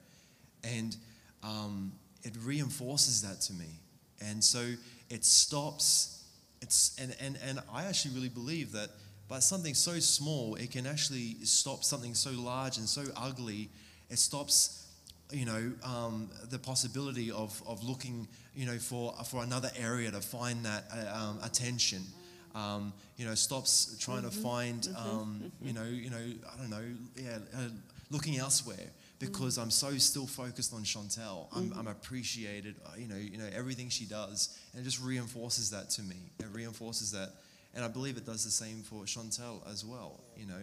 And um, it reinforces that to me. And so it stops, it's, and, and, and I actually really believe that by something so small, it can actually stop something so large and so ugly. It stops you know, um, the possibility of, of looking, you know, for, for another area to find that uh, um, attention. Um, you know, stops trying to find, um, you know, you know, I don't know, yeah, uh, looking elsewhere because I'm so still focused on Chantel. I'm, I'm appreciated, uh, you know, you know, everything she does, and it just reinforces that to me. It reinforces that, and I believe it does the same for Chantel as well. You know,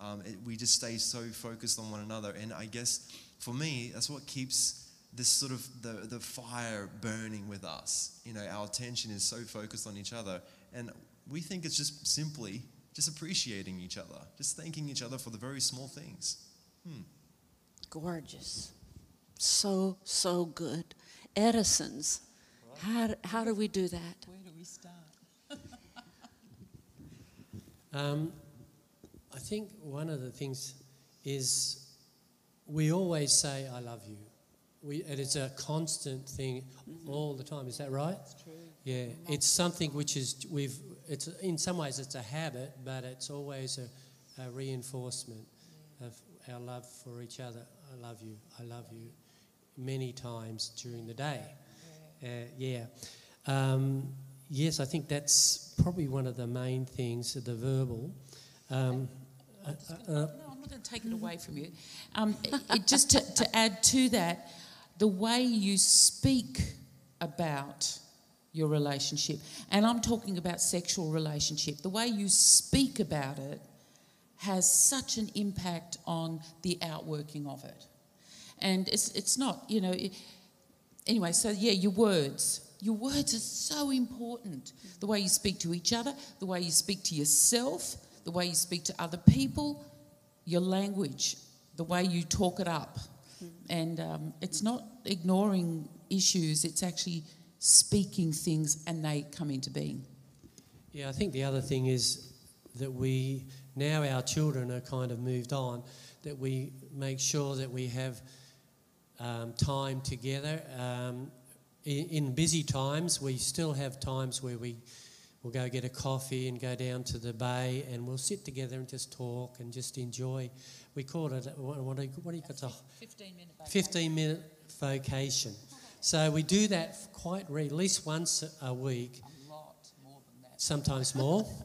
um, it, we just stay so focused on one another, and I guess for me, that's what keeps this sort of the, the fire burning with us. You know, our attention is so focused on each other, and we think it's just simply just appreciating each other, just thanking each other for the very small things. Gorgeous. So, so good. Edison's. How, how do we do that? Where do we start? <laughs> Um, I think one of the things is we always say, I love you. We, it is a constant thing all the time. Is that right? That's true. Yeah, it's something which is, we've, it's, in some ways it's a habit, but it's always a, a reinforcement of our love for each other. I love you, I love you, many times during the day. Uh, yeah. Um, yes, I think that's probably one of the main things, the verbal. Um, uh, uh, uh, No, I'm not going to take it away from you. Um, it, it- just to, to add to that, the way you speak about your relationship, and I'm talking about sexual relationship, the way you speak about it has such an impact on the outworking of it. And it's, it's not, you know, it, anyway, so yeah, your words. Your words are so important. The way you speak to each other, the way you speak to yourself, the way you speak to other people, your language, the way you talk it up. And um, it's not ignoring issues, it's actually speaking things and they come into being. Yeah, I think the other thing is that we now our children are kind of moved on. that we make sure that we have um, time together. Um, in, in busy times, we still have times where we will go get a coffee and go down to the bay and we'll sit together and just talk and just enjoy. We call it, what, what, do you- what do you got? 15 minute 15 minute vocation. So we do that quite re- at least once a week, A lot more than that. sometimes more. <laughs>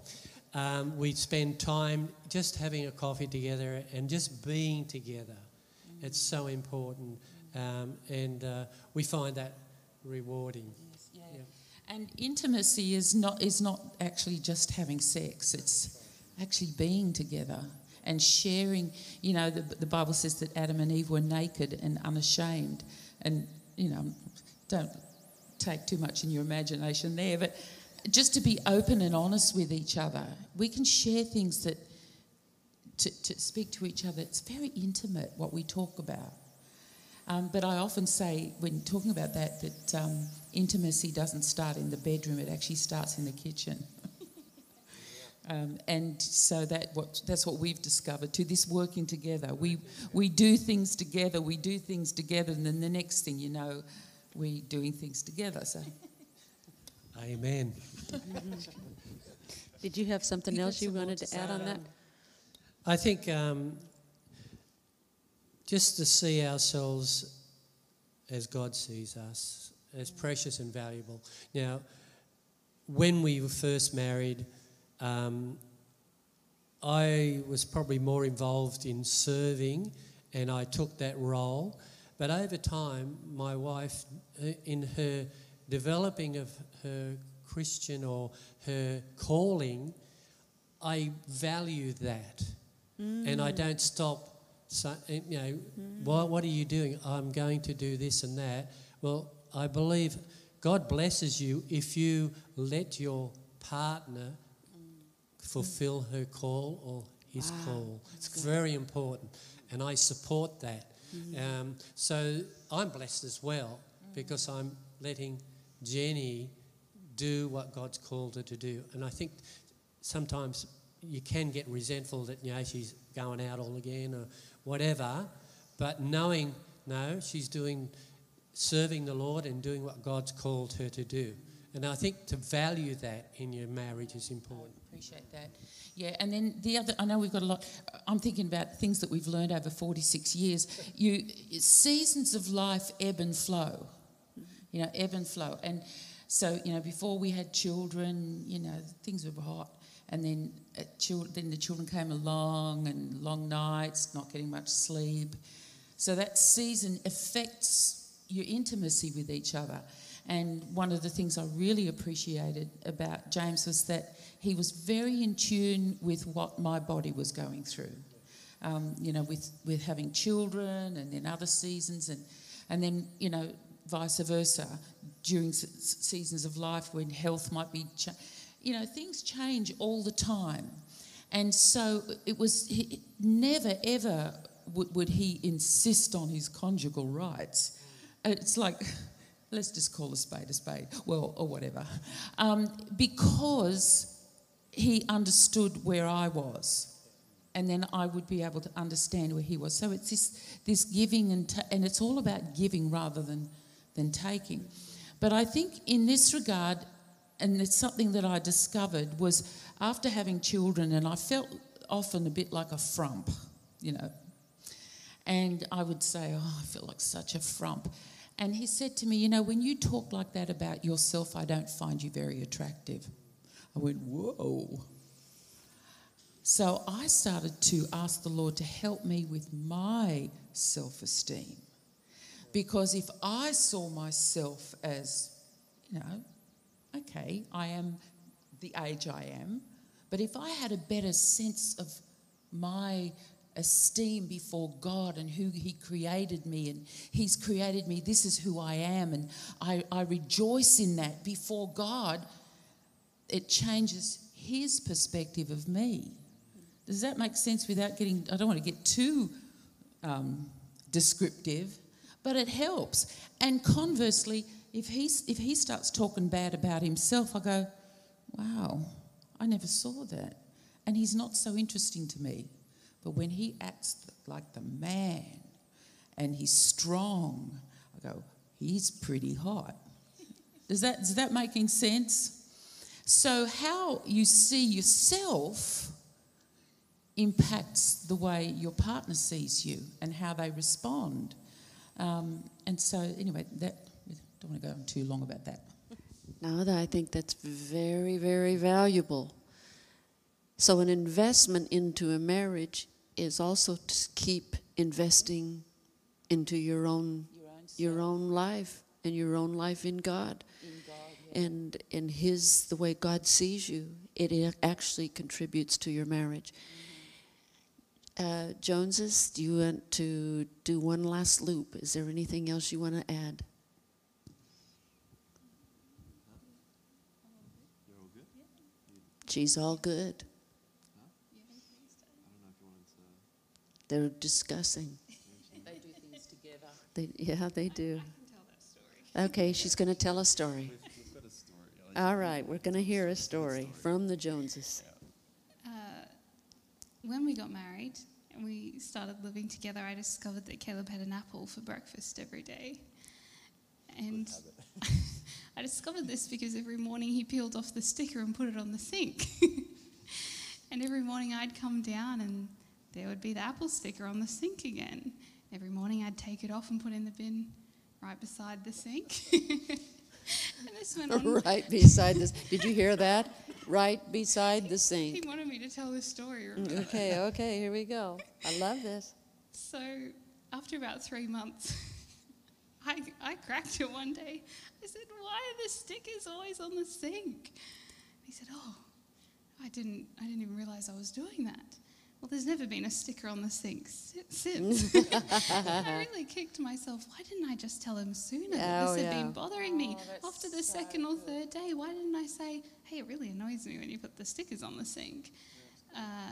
Um, we spend time just having a coffee together and just being together. It's so important, um, and uh, we find that rewarding. Yes, yeah. Yeah. And intimacy is not is not actually just having sex. It's actually being together and sharing. You know, the, the Bible says that Adam and Eve were naked and unashamed. And you know, don't take too much in your imagination there, but just to be open and honest with each other. We can share things that to, to speak to each other. It's very intimate what we talk about. Um, but I often say, when talking about that, that um, intimacy doesn't start in the bedroom; it actually starts in the kitchen. <laughs> um, and so that what that's what we've discovered. To this working together, we we do things together. We do things together, and then the next thing you know, we're doing things together. So <laughs> Amen. Did you have something You else you wanted to to add on that? I think um, just to see ourselves as God sees us, as precious and valuable. Now, when we were first married, um, I was probably more involved in serving and I took that role. But over time, my wife, uh, in her developing of her Christian or her calling, I value that. And I mm. don't stop, so, eh, you know, mm. what, what are you doing? I'm going to do this and that. Well, I believe God blesses you if you let your partner mm. fulfill her call or his Wow, call. that's It's good. very important, and I support that. Mm-hmm. Um, so I'm blessed as well because I'm letting Jenny do what God's called her to do. And I think sometimes you can get resentful that you know she's going out all again or whatever, but knowing no, she's doing serving the Lord and doing what God's called her to do. And I think to value that in your marriage is important. Appreciate that. Yeah, and then the other, I know we've got a lot. I'm thinking about things that we've learned over 46 years. You seasons of life ebb and flow. You know, ebb and flow. And so, you know, before we had children, you know, things were hot, and then uh, chil- then the children came along, and long nights, not getting much sleep. So that season affects your intimacy with each other. And one of the things I really appreciated about James was that he was very in tune with what my body was going through. Um, you know, with, with having children and then other seasons, and, and then, you know, vice versa during se- seasons of life when health might be, cha- you know, things change all the time. And so it was he, never ever would, would he insist on his conjugal rights. It's like, <laughs> let's just call a spade a spade, well, or whatever, um, because he understood where I was. And then I would be able to understand where he was. So it's this, this giving, and, ta- and it's all about giving rather than, than taking. But I think in this regard, and it's something that I discovered was after having children, and I felt often a bit like a frump, you know. And I would say, Oh, I feel like such a frump. And he said to me, You know, when you talk like that about yourself, I don't find you very attractive. I went, Whoa. So I started to ask the Lord to help me with my self esteem. Because if I saw myself as, you know, okay, I am the age I am, but if I had a better sense of my esteem before God and who He created me, and He's created me, this is who I am, and I, I rejoice in that before God, it changes His perspective of me. Does that make sense without getting, I don't want to get too um, descriptive, but it helps. And conversely, if, he's, if he starts talking bad about himself, I go, wow, I never saw that. And he's not so interesting to me. But when he acts like the man and he's strong, I go, he's pretty hot. Does that, is that making sense? So, how you see yourself impacts the way your partner sees you and how they respond. Um, and so, anyway, that don't want to go on too long about that. No, that- I think that's very, very valuable. So, an investment into a marriage is also to keep investing into your own your own life and your own life in God. And in His the way God sees you, it actually contributes to your marriage. Uh, Joneses, do you want to do one last loop? Is there anything else you want to add? She's all good. They're discussing. They do things together. They, yeah, they do. Okay, she's going to tell a story. We've got a story. All right, we're going to hear a story from the Joneses. When we got married and we started living together, I discovered that Caleb had an apple for breakfast every day. And <laughs> I discovered this because every morning he peeled off the sticker and put it on the sink. <laughs> and every morning I'd come down and there would be the apple sticker on the sink again. Every morning I'd take it off and put it in the bin right beside the sink. <laughs> and this went on. Right beside this. Did you hear that? Right beside the sink. He wanted me to tell this story. Mm, remember? Okay, okay, here we go. I love this. So after about three months, <laughs> I, I cracked it one day. I said, "Why are the stickers always on the sink?" He said, "Oh, I didn't I didn't even realize I was doing that." Well, there's never been a sticker on the sink since. <laughs> I really kicked myself. Why didn't I just tell him sooner that Oh, this had yeah. been bothering me? Oh, After the so second or third day, why didn't I say, "Hey, it really annoys me when you put the stickers on the sink"? Uh,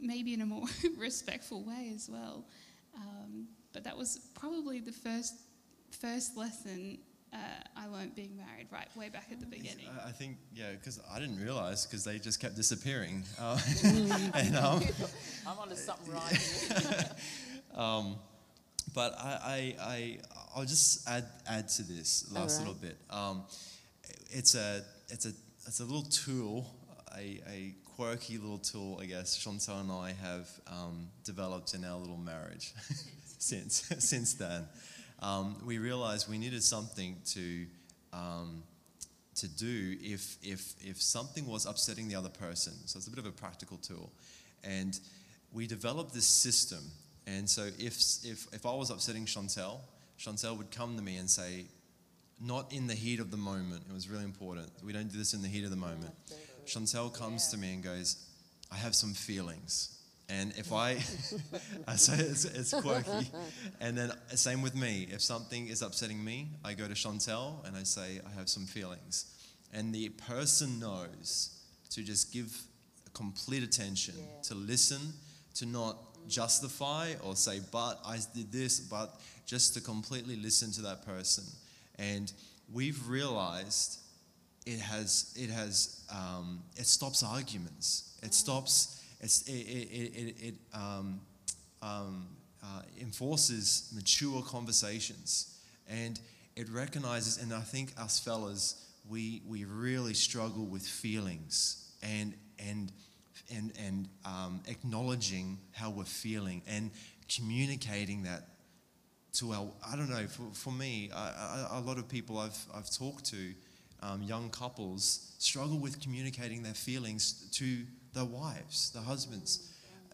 maybe in a more <laughs> respectful way as well. Um, but that was probably the first first lesson uh, I learned being married, right way back at the beginning. I- I think, yeah, because I didn't realize because they just kept disappearing. Um, <laughs> and, um, <laughs> I'm onto something right. um, but I, I, I, I'll just add, add to this last All right. little bit. Um, it's a, it's a, it's a little tool, a, a quirky little tool, I guess. Chantel and I have um, developed in our little marriage <laughs> since, since then. Um, we realized we needed something to, um, to do if, if, if something was upsetting the other person. So it's a bit of a practical tool. And we developed this system. And so if, if, if I was upsetting Chantel, Chantel would come to me and say, not in the heat of the moment. It was really important. We don't do this in the heat of the moment. Chantel comes to me and goes, I have some feelings. And if I, <laughs> I say it's, it's quirky. And then same with me. If something is upsetting me, I go to Chantel and I say, I have some feelings. And the person knows to just give complete attention, to listen, to not justify or say, but I did this, but just to completely listen to that person. And we've realized it has it has um, it stops arguments. It stops. It's, it it, it, it um, um, uh, enforces mature conversations, and it recognizes. And I think us fellas, we we really struggle with feelings and and and and um, acknowledging how we're feeling and communicating that to our I don't know for, for me I, I, a lot of people I've I've talked to um, young couples struggle with communicating their feelings to their wives their husbands.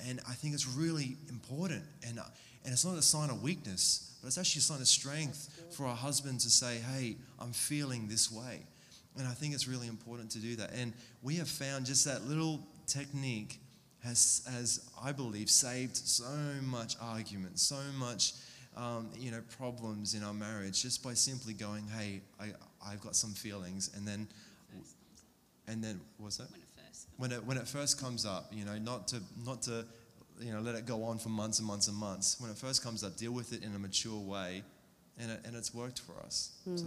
And I think it's really important. And and it's not a sign of weakness but it's actually a sign of strength for a husband to say hey I'm feeling this way. And I think it's really important to do that. And we have found just that little technique has has I believe saved so much argument so much um, you know, problems in our marriage just by simply going, "Hey, I, I've got some feelings," and then, and then what's that? When it first. When it when it first comes up, you know, not to not to, you know, let it go on for months and months and months. When it first comes up, deal with it in a mature way, and it, and it's worked for us. So,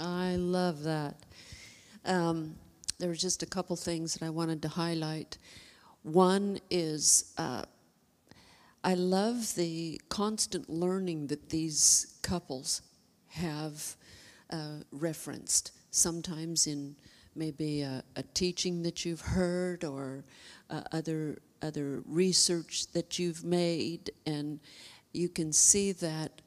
I love that. Um, there were just a couple things that I wanted to highlight. One is uh, I love the constant learning that these couples have uh, referenced, sometimes in maybe a, a, teaching that you've heard or uh, other other research that you've made, and you can see that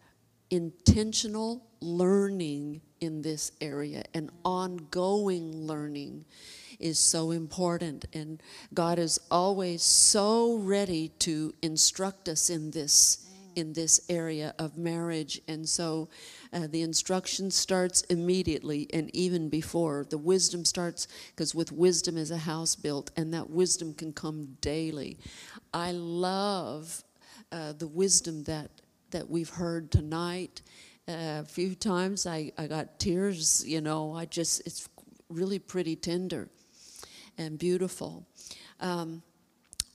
intentional learning in this area and ongoing learning is so important. And God is always so ready to instruct us in this in this area of marriage. And so uh, the instruction starts immediately and even before. The wisdom starts because with wisdom is a house built, and that wisdom can come daily. I love uh, the wisdom that, that we've heard tonight. Uh, a few times I, I got tears, you know, I just, it's really pretty tender and beautiful. Um,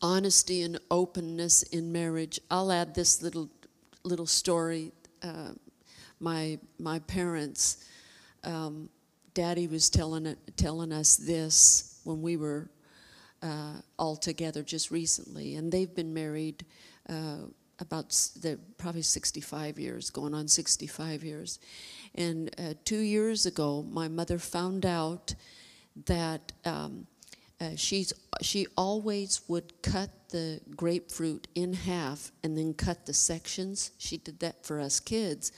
honesty and openness in marriage. I'll add this little little story. Uh, my my parents, um, Daddy was telling telling us this when we were uh, all together just recently, and they've been married. Uh, about the probably 65 years, going on 65 years. And uh, two years ago, my mother found out that um, uh, she's, she always would cut the grapefruit in half and then cut the sections. She did that for us kids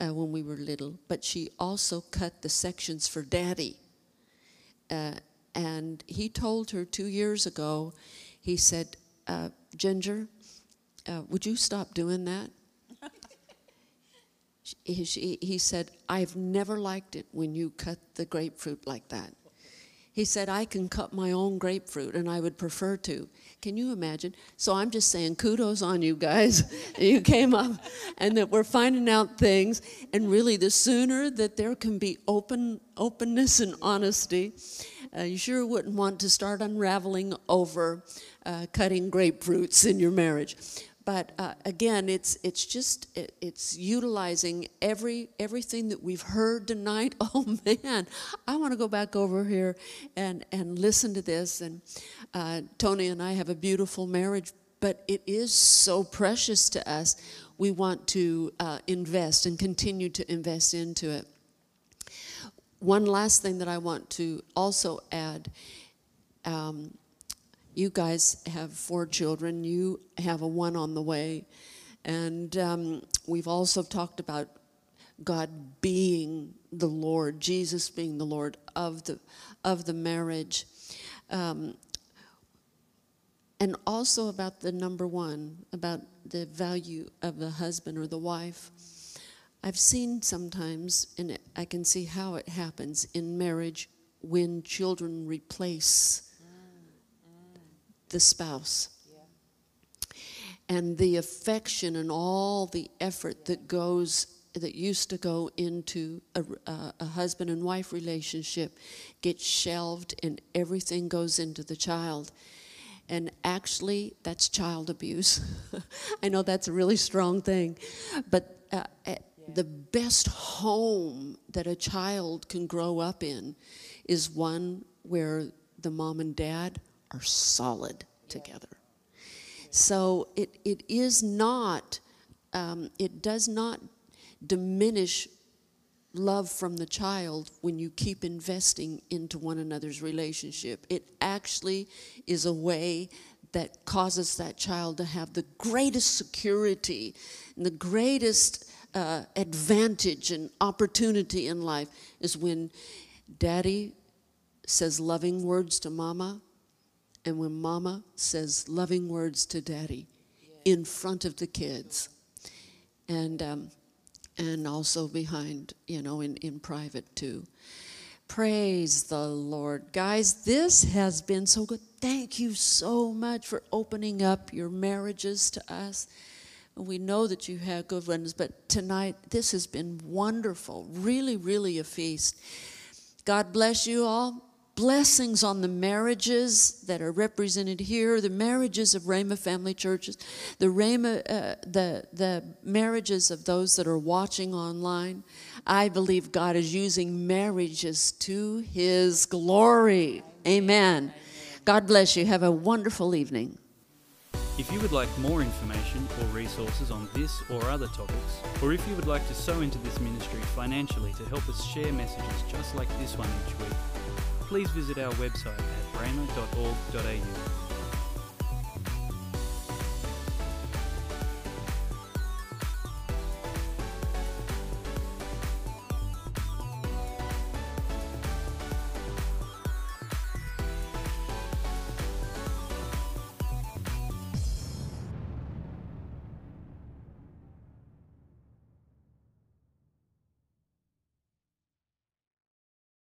uh, when we were little, but she also cut the sections for daddy. Uh, and he told her two years ago, he said, uh, Ginger, uh, would you stop doing that? <laughs> he, she, he said, I've never liked it when you cut the grapefruit like that. He said, I can cut my own grapefruit and I would prefer to. Can you imagine? So I'm just saying, kudos on you guys. <laughs> you came up and that we're finding out things. And really, the sooner that there can be open openness and honesty, uh, you sure wouldn't want to start unraveling over uh, cutting grapefruits in your marriage but uh, again, it's it's just it, it's utilizing every everything that we've heard tonight. <laughs> Oh man, I want to go back over here and and listen to this. And uh, Tony and I have a beautiful marriage, but it is so precious to us. We want to uh, invest and continue to invest into it. One last thing that I want to also add. Um, you guys have four children, you have a one on the way. And um, we've also talked about God being the Lord, Jesus being the Lord of the, of the marriage. Um, and also about the number one, about the value of the husband or the wife. I've seen sometimes, and I can see how it happens in marriage when children replace the spouse. And the affection and all the effort that goes that used to go into a, a, husband and wife relationship gets shelved and everything goes into the child. And actually, that's child abuse. <laughs> I know that's a really strong thing, but uh, yeah. the best home that a child can grow up in is one where the mom and dad are solid together. So it, it is not, um, it does not diminish love from the child when you keep investing into one another's relationship. It actually is a way that causes that child to have the greatest security and the greatest uh, advantage and opportunity in life is when daddy says loving words to mama and when mama says loving words to daddy in front of the kids and um, and also behind you know in, in private too. Praise the lord. Guys this has been so good. Thank you so much for opening up your marriages to us. We know that you have good ones but tonight this has been wonderful. Really really a feast. God bless you all blessings on the marriages that are represented here, the marriages of Rhema family churches, the Rhema, uh, the the marriages of those that are watching online. I believe God is using marriages to His glory. Amen. Amen. God bless you. Have a wonderful evening. If you would like more information or resources on this or other topics, or if you would like to sow into this ministry financially to help us share messages just like this one each week, please visit our website at rhema.org.au